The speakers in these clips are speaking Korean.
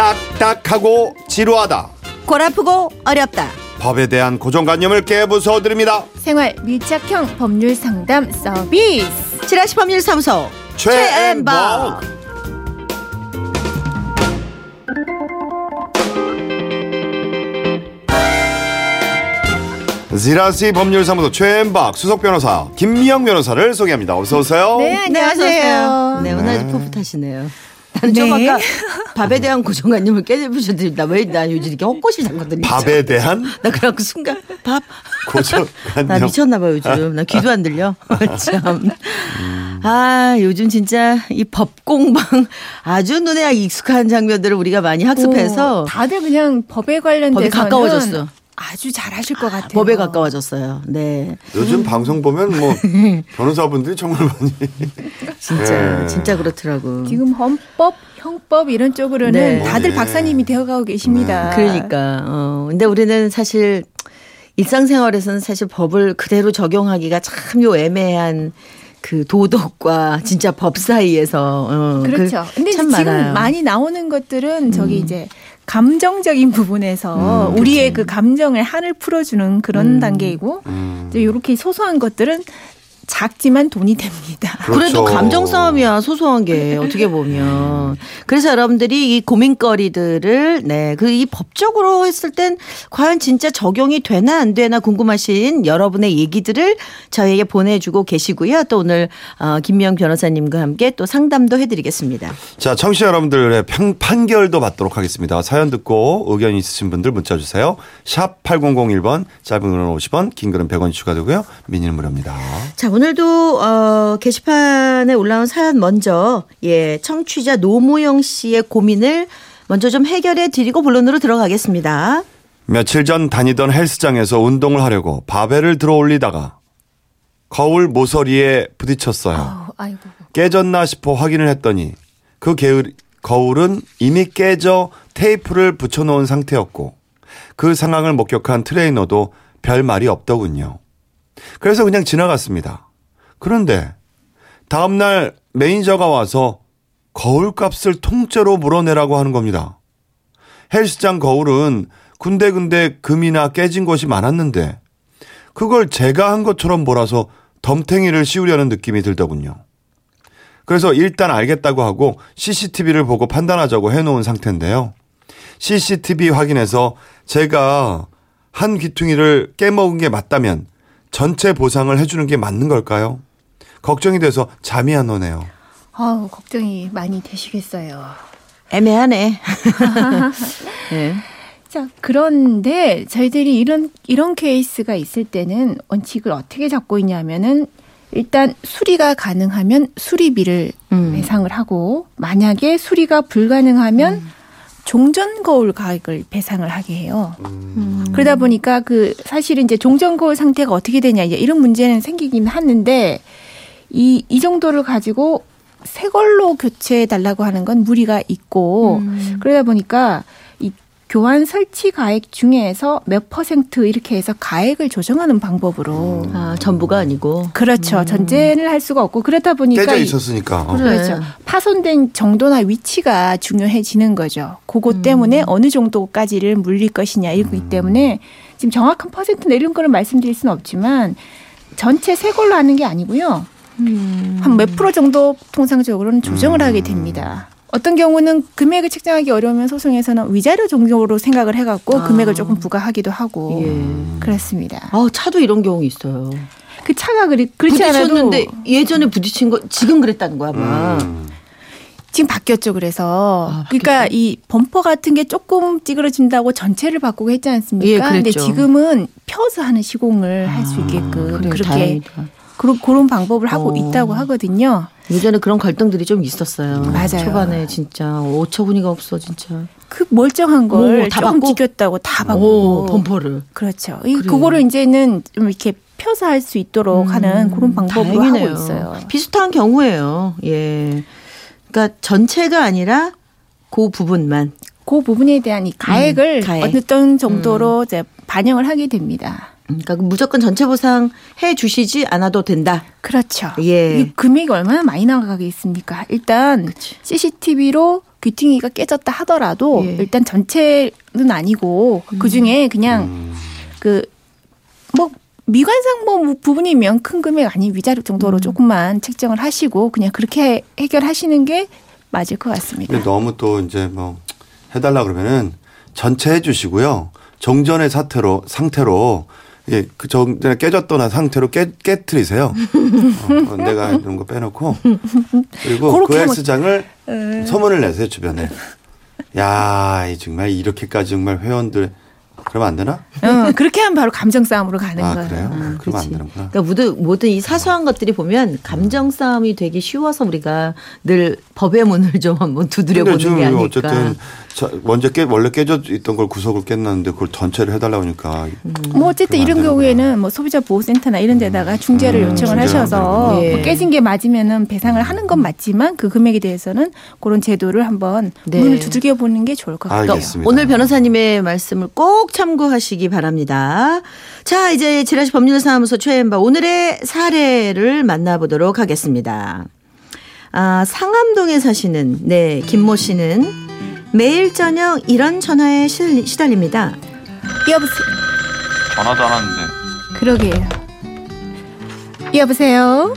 딱딱하고 지루하다. 골 아프고 어렵다. 법에 대한 고정관념을 깨부숴 드립니다. 생활 밀착형 법률 상담 서비스. 지라시 법률사무소 최앤박. 지라시 법률사무소 최앤박 수석 변호사 김미영 변호사를 소개합니다. 어서 오세요. 네, 안녕하세요. 네, 오늘 네. 풋풋하시네요. 나는 좀 네. 아까 밥에 대한 고정관념을 깨부셔드립니다. 왜나 요즘 이렇게 헛것이 잡거든요. 밥에 대한 나 그래갖고 순간 밥. 고정관념. 나 미쳤나봐 요즘. 나 귀도 안 들려. 참. 아 요즘 진짜 이 법공방 아주 눈에 익숙한 장면들을 우리가 많이 학습해서 오, 다들 그냥 법에 관련돼서 가까워졌어. 아주 잘하실 것 같아요. 법에 가까워졌어요. 네, 요즘 방송 보면 뭐 변호사분들이 정말 많이 진짜 네. 진짜 그렇더라고. 지금 헌법, 형법 이런 쪽으로는 네. 다들 네. 박사님이 되어가고 계십니다. 그러니까. 어, 근데 우리는 사실 일상생활에서는 사실 법을 그대로 적용하기가 참 요 애매한 그 도덕과 진짜 법 사이에서 어, 그렇죠. 그 근데 참 지금 많아요. 음. 많이 나오는 것들은 저기 이제 감정적인 부분에서 음, 우리의 그 감정을 한을 풀어주는 그런 단계이고 음. 이제 이렇게 소소한 것들은 작지만 돈이 됩니다. 그래도 그렇죠. 감정 싸움이야 소소한 게 어떻게 보면 그래서 여러분들이 이 고민거리들을 네 그 이 법적으로 했을 땐 과연 진짜 적용이 되나 안 되나 궁금하신 여러분의 얘기들을 저희에게 보내주고 계시고요 또 오늘 어, 김미영 변호사님과 함께 또 상담도 해드리겠습니다. 자, 청취자 여러분들의 판, 판결도 받도록 하겠습니다. 사연 듣고 의견 있으신 분들 문자 주세요. 샵 8001번, 짧은 글은 50원, 긴 글은 100원이 추가되고요. 미니는 무료입니다. 자, 오늘 도 어 게시판에 올라온 사연 먼저 예, 청취자 노무영 씨의 고민을 먼저 좀 해결해 드리고 본론으로 들어가겠습니다. 며칠 전 다니던 헬스장에서 운동을 하려고 바벨을 들어 올리다가 거울 모서리에 부딪혔어요. 아우, 아이고. 깨졌나 싶어 확인을 했더니 그 게을, 거울은 이미 깨져 테이프를 붙여놓은 상태였고 그 상황을 목격한 트레이너도 별 말이 없더군요. 그래서 그냥 지나갔습니다. 그런데 다음날 매니저가 와서 거울 값을 통째로 물어내라고 하는 겁니다. 헬스장 거울은 군데군데 금이나 깨진 것이 많았는데 그걸 제가 한 것처럼 몰아서 덤탱이를 씌우려는 느낌이 들더군요. 그래서 일단 알겠다고 하고 CCTV를 보고 판단하자고 해놓은 상태인데요. CCTV 확인해서 제가 한 귀퉁이를 깨먹은 게 맞다면 전체 보상을 해주는 게 맞는 걸까요? 걱정이 돼서 잠이 안 오네요. 아우, 걱정이 많이 되시겠어요. 애매하네. 예. 자, 그런데 저희들이 이런, 이런 케이스가 있을 때는 원칙을 어떻게 잡고 있냐면은 일단 수리가 가능하면 수리비를 음. 배상을 하고 만약에 수리가 불가능하면 종전 거울 가격을 배상을 하게 해요. 음. 그러다 보니까 그 사실은 이제 종전 거울 상태가 어떻게 되냐 이제 이런 문제는 생기긴 하는데 이, 이 정도를 가지고 새 걸로 교체해 달라고 하는 건 무리가 있고 음. 그러다 보니까 이 교환 설치 가액 중에서 몇 퍼센트 이렇게 해서 가액을 조정하는 방법으로 아, 전부가 아니고. 그렇죠 전제를 할 수가 없고 그러다 보니까 깨져 이- 있었으니까. 어. 그래. 그렇죠. 파손된 정도나 위치가 중요해지는 거죠. 그것 때문에 어느 정도까지를 물릴 것이냐 이거기 때문에 지금 정확한 퍼센트나 이런 거를 말씀드릴 수는 없지만 전체 새 걸로 하는 게 아니고요. 한몇 프로 정도 통상적으로는 조정을 하게 됩니다. 어떤 경우는 금액을 책정하기 어려우면 소송에서는 위자료 정도로 생각을 해갖고 아. 금액을 조금 부과하기도 하고 예. 그렇습니다. 아, 차도 이런 경우 있어요. 그 차가 그리, 그렇지 않아도 부딪혔는데 예전에 부딪힌 거 지금 그랬다는 거야, 아마. 음. 지금 바뀌었죠. 그래서 아, 그러니까 이 범퍼 같은 게 조금 찌그러진다고 전체를 바꾸고 했지 않습니까? 예, 근데 그랬죠. 지금은 펴서 하는 시공을 할수 있게끔 그래, 그렇게 다행이다. 그런 그런 방법을 하고 어. 있다고 하거든요. 예전에 그런 갈등들이 좀 있었어요. 맞아요. 초반에 진짜 어처구니가 없어 진짜. 그 멀쩡한 오, 걸다 조금? 찌겼다고 다 오, 바꾸고 범퍼를. 그렇죠. 이. 그거를 이제는 좀 이렇게 펴서 할 수 있도록 하는 그런 방법으로 음, 다행이네요. 하고 있어요. 비슷한 경우예요. 예. 그러니까 전체가 아니라 그 부분만. 그 부분에 대한 이 가액을 음, 가액. 어떤 정도로 이제 반영을 하게 됩니다. 그러니까 무조건 전체 보상 해 주시지 않아도 된다. 그렇죠. 예. 이 금액이 얼마나 많이 나가겠습니까? 일단 CCTV로 귀퉁이가 깨졌다 하더라도 예. 일단 전체는 아니고 그 중에 그냥 음. 그뭐 미관상 뭐 부분이면 큰 금액 아닌 위자료 정도로 음. 조금만 책정을 하시고 그냥 그렇게 해결하시는 게 맞을 것 같습니다. 근데 너무 또 이제 뭐 해달라 그러면은 전체 해주시고요. 정전의 사태로 상태로 예, 그 정전에 깨졌거나 상태로 깨 깨트리세요. 어, 어, 내가 이런 거 빼놓고 그리고 그 헬스장을 에. 소문을 내세요 주변에. 야, 이 정말 이렇게까지 정말 회원들 그러면 안 되나? 어, 그렇게 하면 바로 감정 싸움으로 가는 아 거예요. 그래요? 그러면 그치. 안 되는구나. 그러니까 모든 모든 이 사소한 것들이 보면 감정 싸움이 되기 쉬워서 우리가 늘 법의 문을 좀 한번 두드려 보는 게 아닐까. 어쨌든 저- 먼저 깨 원래 깨져 있던 걸 구석을 깼는데 그걸 전체를 해달라고 하니까 뭐 어쨌든 그러면 안 이런. 경우에는 뭐 소비자 보호센터나 이런 데다가 중재를 음, 요청을 하셔서. 뭐 예. 깨진 게 맞으면은 배상을 하는 건 맞지만 그 금액에 대해서는 그런 제도를 한번 네. 문을 두들겨 보는 게 좋을 것 같아요. 알겠습니다. 오늘 변호사님의 말씀을 꼭 참고하시기 바랍니다. 자, 이제 지라시 법률사무소 최엠바 오늘의 사례를 만나보도록 하겠습니다. 아, 상암동에 사시는 네 김모 씨는 매일 저녁 이런 전화에 시달리, 시달립니다. 여보세요. 전화도 안 왔는데. 그러게요. 여보세요.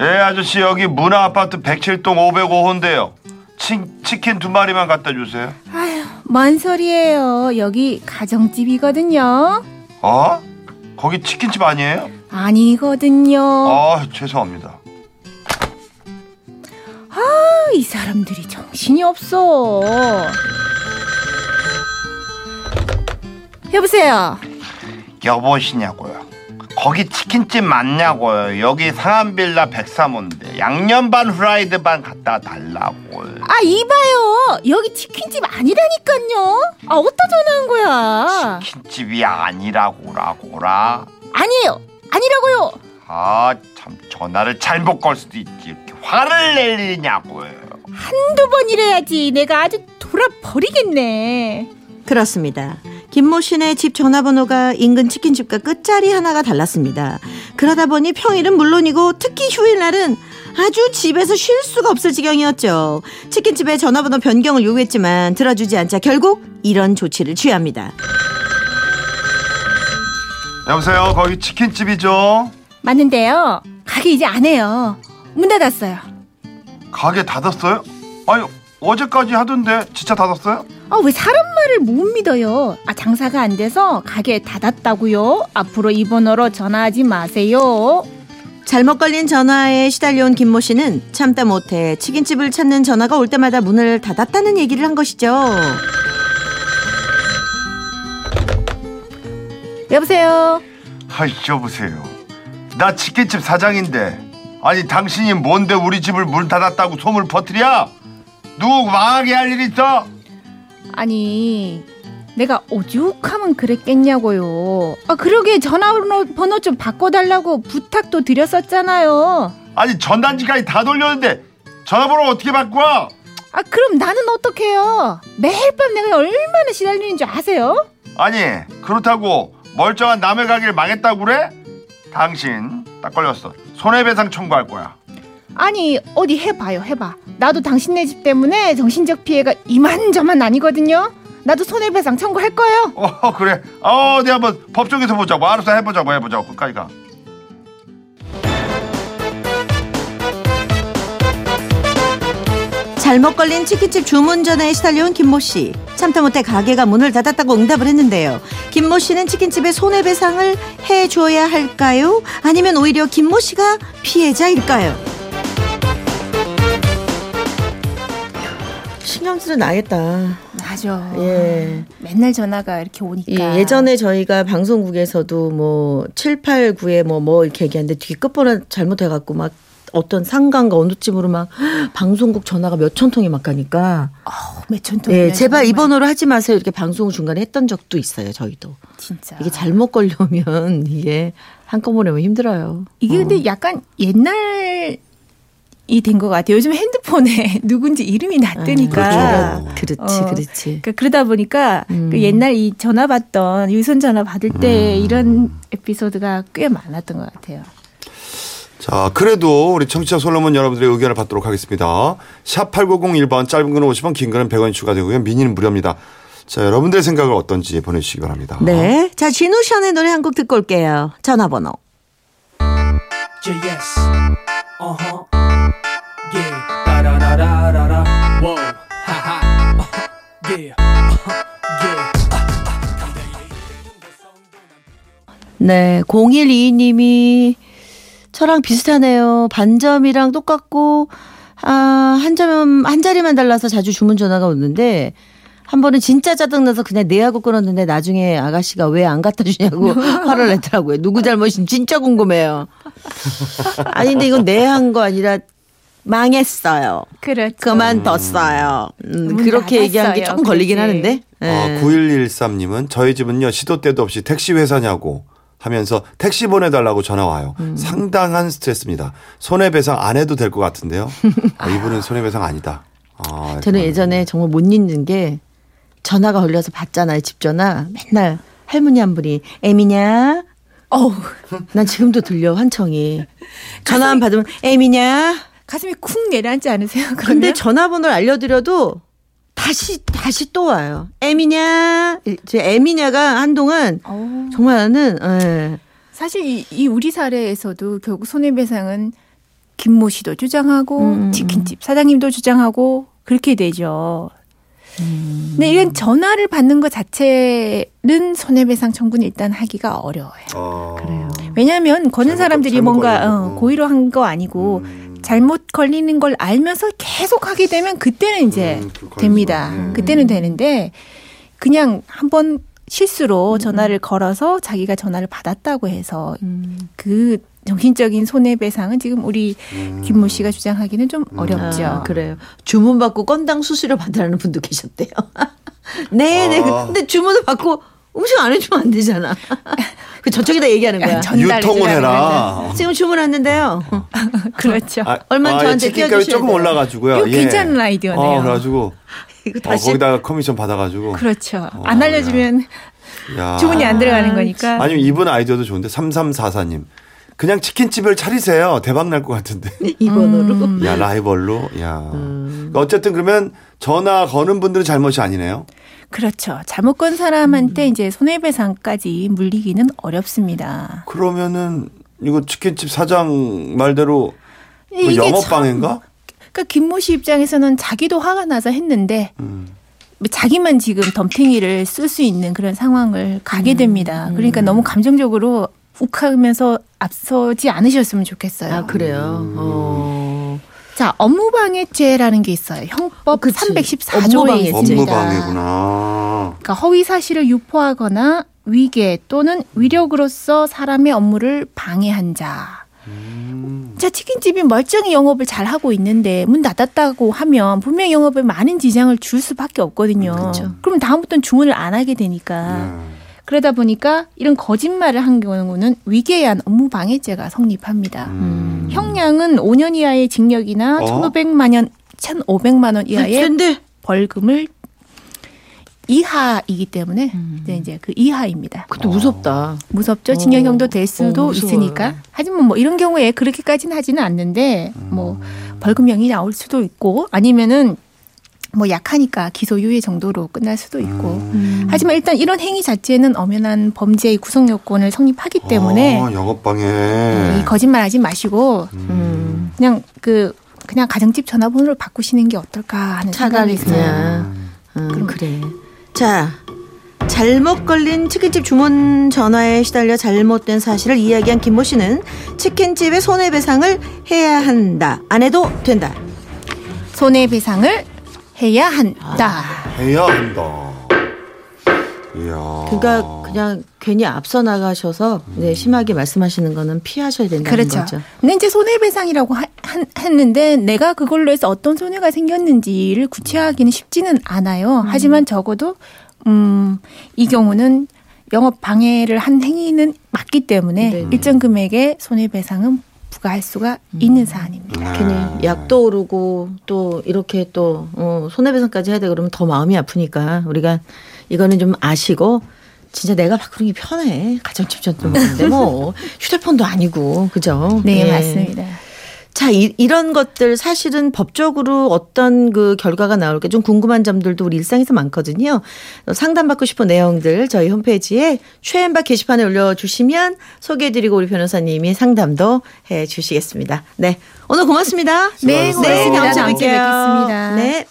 예, 아저씨 여기 문화 아파트 107동 505호인데요. 치, 치킨 두 마리만 갖다 주세요. 아 휴, 뭔 소리예요. 여기 가정집이거든요. 어? 거기 치킨집 아니에요? 아니거든요. 아, 죄송합니다. 아, 이 사람들이 정신이 없어. 여보세요. 여보시냐고요. 거기 치킨집 맞냐고요. 여기 상암빌라 103호인데 양념 반 후라이드 반 갖다 달라고요. 아, 이봐요. 여기 치킨집 아니라니까요. 아, 어디다 전화한 거야? 치킨집이 아니라고라고라. 아니에요. 아니라고요. 아, 참 전화를 잘못 걸 수도 있지. 이렇게 화를 내리냐고요. 한두 번 이래야지. 내가 아주 돌아버리겠네. 그렇습니다. 김모 씨네 집 전화번호가 인근 치킨집과 끝자리 하나가 달랐습니다. 그러다 보니 평일은 물론이고 특히 휴일날은 아주 집에서 쉴 수가 없을 지경이었죠. 치킨집에 전화번호 변경을 요구했지만 들어주지 않자 결국 이런 조치를 취합니다. 여보세요. 거기 치킨집이죠? 맞는데요. 가게 이제 안 해요. 문 닫았어요. 가게 닫았어요? 아니 어제까지 하던데 진짜 닫았어요? 아, 왜 사람 말을 못 믿어요? 아, 장사가 안 돼서 가게 닫았다고요? 앞으로 이 번호로 전화하지 마세요. 잘못 걸린 전화에 시달려온 김모 씨는 참다 못해 치킨집을 찾는 전화가 올 때마다 문을 닫았다는 얘기를 한 것이죠. 여보세요. 아이 여보세요. 나 치킨집 사장인데 아니 당신이 뭔데 우리 집을 문 닫았다고 소문 퍼뜨려? 누구 망하게 할일 있어? 아니, 내가 오죽하면 그랬겠냐고요. 아, 그러게 전화번호 번호 좀 바꿔달라고 부탁도 드렸었잖아요. 아니 전단지까지 다 돌렸는데 전화번호 어떻게 바꿔? 아, 그럼 나는 어떡해요? 매일 밤 내가 얼마나 시달리는 줄 아세요? 아니 그렇다고 멀쩡한 남의 가게를 망했다고 그래? 당신 딱 걸렸어. 손해배상 청구할 거야. 아니, 어디 해봐요, 해봐. 나도 당신네 집 때문에 정신적 피해가 이만저만 아니거든요. 나도 손해배상 청구할 거예요. 어 그래. 어 내가 한번 법정에서 보자고. 알아서 해보자고 해보자고 끝까지 가. 잘못 걸린 치킨집 주문 전화에 시달려온 김모 씨. 참다 못해 가게가 문을 닫았다고 응답을 했는데요. 김모 씨는 치킨집에 손해배상을 해줘야 할까요? 아니면 오히려 김모 씨가 피해자일까요? 신경질은 나겠다. 맞아. 예. 맨날 전화가 이렇게 오니까. 예, 예전에 저희가 방송국에서도 뭐 7, 8, 9에 뭐 뭐 이렇게 얘기하는데 뒤 끝번호 잘못해갖고 막 어떤 상가인가 어느 집으로 막 방송국 전화가 몇 천 통이 막 가니까 몇천 통. 예, 제발 이 번호로 하지 마세요 이렇게 방송을 중간에 했던 적도 있어요 저희도 진짜. 이게 잘못 걸려면 이게 한꺼번에 오면 힘들어요. 이게 근데 약간 옛날 이 된 것 같아요. 요즘 핸드폰에 누군지 이름이 났다니까. 그렇죠. 그렇지, 어, 그렇지. 그러니까 그러다 보니까 음. 그 옛날 이 전화 받던 유선 전화 받을 때 음. 이런 에피소드가 꽤 많았던 것 같아요. 자, 그래도 우리 청취자 솔로몬 여러분들의 의견을 받도록 하겠습니다. 샵 8901번 짧은 건 50원, 긴 거는 100원이 추가되고요. 미니는 무료입니다. 자, 여러분들의 생각을 어떤지 보내주시기 바랍니다. 네. 자, 진우 션의 노래 한 곡 듣고 올게요. 전화번호. Yeah, yes. Uh huh. Yeah. Whoa. Ha ha. Uh-huh. Yeah. Uh-huh. Yeah. 네, 0122님이 저랑 비슷하네요. 반점이랑 똑같고, 아, 한 점, 한 자리만 달라서 자주 주문 전화가 오는데, 한 번은 진짜 짜증나서 그냥 내하고 끊었는데 나중에 아가씨가 왜 안 갖다 주냐고 화를 내더라고요. 누구 잘못인지 진짜 궁금해요. 아니, 근데 이건 내 한 거 아니라 망했어요. 그렇죠. 그만뒀어요. 음, 문 그렇게 얘기한 게. 조금 걸리긴 그치. 하는데. 아, 예. 9113님은 저희 집은요, 시도 때도 없이 택시 회사냐고 하면서 택시 보내달라고 전화 와요. 음. 상당한 스트레스입니다. 손해배상 안 해도 될 것 같은데요. 아, 이분은 손해배상 아니다. 아, 저는. 예전에 정말 못 잊는 게 전화가 걸려서 받잖아요. 집 전화. 맨날 할머니 한 분이 애미냐? 어우, 난 지금도 들려 환청이. 전화 한 받으면 애미냐? 가슴이 쿵 내려앉지 않으세요? 근데 그러면? 전화번호를 알려드려도 다시 다시 또 와요. 애미냐? 제 애미냐가 한동안 어우. 정말 나는 예. 사실 이, 이 우리 사례에서도 결국 손해배상은 김모 씨도 주장하고 음, 치킨집 사장님도 주장하고 그렇게 되죠. 음. 근데 이런 전화를 받는 것 자체는 손해배상 청구는 일단 하기가 어려워요. 어, 그래요. 왜냐하면 거는 사람들이 뭔가 어, 거. 고의로 한 거 아니고 음. 잘못 걸리는 걸 알면서 계속 하게 되면 그때는 이제 음, 그. 됩니다. 음. 그때는 되는데 그냥 한번 실수로 전화를 걸어서 자기가 전화를 받았다고 해서 음. 그 정신적인 손해배상은 지금 우리 음. 김모 씨가 주장하기는 좀 어렵죠. 아, 그래요. 주문 받고 건당 수수료 받으라는 분도 계셨대요. 네, 네. 아. 근데 주문을 받고 음식 안 해주면 안 되잖아. 그 저쪽에다 얘기하는 거야. 전달해 유통을 해라. 지금 주문했는데요. 그렇죠. 아, 얼마나 저한테 치킨값이 띄워주셔야 조금. 올라가지고요. 이거 괜찮은 아이디어네요. 어, 그래가지고 이거 어, 다시 거기다가 커미션 받아가지고. 그렇죠. 어, 안 알려주면 야. 주문이 안 들어가는 거니까. 아니면 이분 아이디어도 좋은데 3344님. 그냥 치킨집을 차리세요. 대박 날 것 같은데. 이 번호로. 음. 야 라이벌로. 야. 어쨌든 그러면 전화 거는 분들은 잘못이 아니네요. 그렇죠. 잘못 건 음. 사람한테 이제 손해배상까지 물리기는 어렵습니다. 그러면은 이거 치킨집 사장 말대로 뭐 이게 영업 참- 방해인가? 그러니까 김모 씨 입장에서는 자기도 화가 나서 했는데 음. 자기만 지금 덤탱이를 쓸 수 있는 그런 상황을 가게 됩니다. 그러니까 너무 감정적으로 욱하면서 앞서지 않으셨으면 좋겠어요. 아, 그래요. 어. 자, 업무방해죄라는 게 있어요. 형법 그치. 314조에 업무방해죄. 있습니다. 업무 방해구나. 그러니까 허위 사실을 유포하거나 위계 또는 위력으로서 사람의 업무를 방해한 자. 음. 자, 치킨집이 멀쩡히 영업을 잘 하고 있는데 문 닫았다고 하면 분명 히 영업에 많은 지장을 줄 수밖에 없거든요. 그렇죠. 그럼 다음부터는 주문을 안 하게 되니까 음. 그러다 보니까 이런 거짓말을 한 경우는 위계한 업무 방해죄가 성립합니다. 음. 형량은 5년 이하의 징역이나 어? 1,500만 원 1,500만 원 이하의 근데 벌금을 이하이기 때문에 음. 이제 이제 그 이하입니다. 그것도 무섭다. 무섭죠. 징역형도 어, 될 수도 어. 있으니까. 하지만 뭐 이런 경우에 그렇게까지는 하지는 않는데 뭐 벌금형이 나올 수도 있고 아니면은 뭐 약하니까 기소유예 정도로 끝날 수도 있고. 음. 하지만 일단 이런 행위 자체는 엄연한 범죄의 구성 요건을 성립하기 때문에 어, 영업 방해. 이 거짓말하지 마시고 음. 그냥 그 그냥 가정집 전화번호를 바꾸시는 게 어떨까 하는 차라리 생각이 있어요. 그냥. 음, 그래. 자, 잘못 걸린 치킨집 주문 전화에 시달려 잘못된 사실을 이야기한 김모 씨는 치킨집의 손해배상을 해야 한다. 안 해도 된다. 손해배상을 해야 한다. 해야 한다. 이야. 그러니까 그냥 괜히 앞서 나가셔서 네, 심하게 말씀하시는 거는 피하셔야 된다는 그렇죠. 거죠. 근데 이제 손해배상이라고 하- 한- 했는데 내가 그걸로 해서 어떤 손해가 생겼는지를 구체화하기는 쉽지는 않아요. 하지만 적어도 음, 이 경우는 영업 방해를 한 행위는 맞기 때문에 네네. 일정 금액의 손해배상은 부과할 수가 있는 사안입니다. 괜히 약도 오르고 또 이렇게 또 어, 손해배상까지 해야 돼 그러면 더 마음이 아프니까 우리가 이거는 좀 아시고 진짜 내가 바꾸는 게 편해. 가정집 전등인데 뭐 휴대폰도 아니고 그죠? 네, 예. 맞습니다. 자, 이, 이런 것들 사실은 법적으로 어떤 그 결과가 나올까 좀 궁금한 점들도 우리 일상에서 많거든요. 어, 상담받고 싶은 내용들 저희 홈페이지에 최앤박 게시판에 올려주시면 소개해드리고 우리 변호사님이 상담도 해 주시겠습니다. 네. 오늘 고맙습니다. 네, 고맙습니다. 주에 다음 주에. 뵙겠습니다. 네.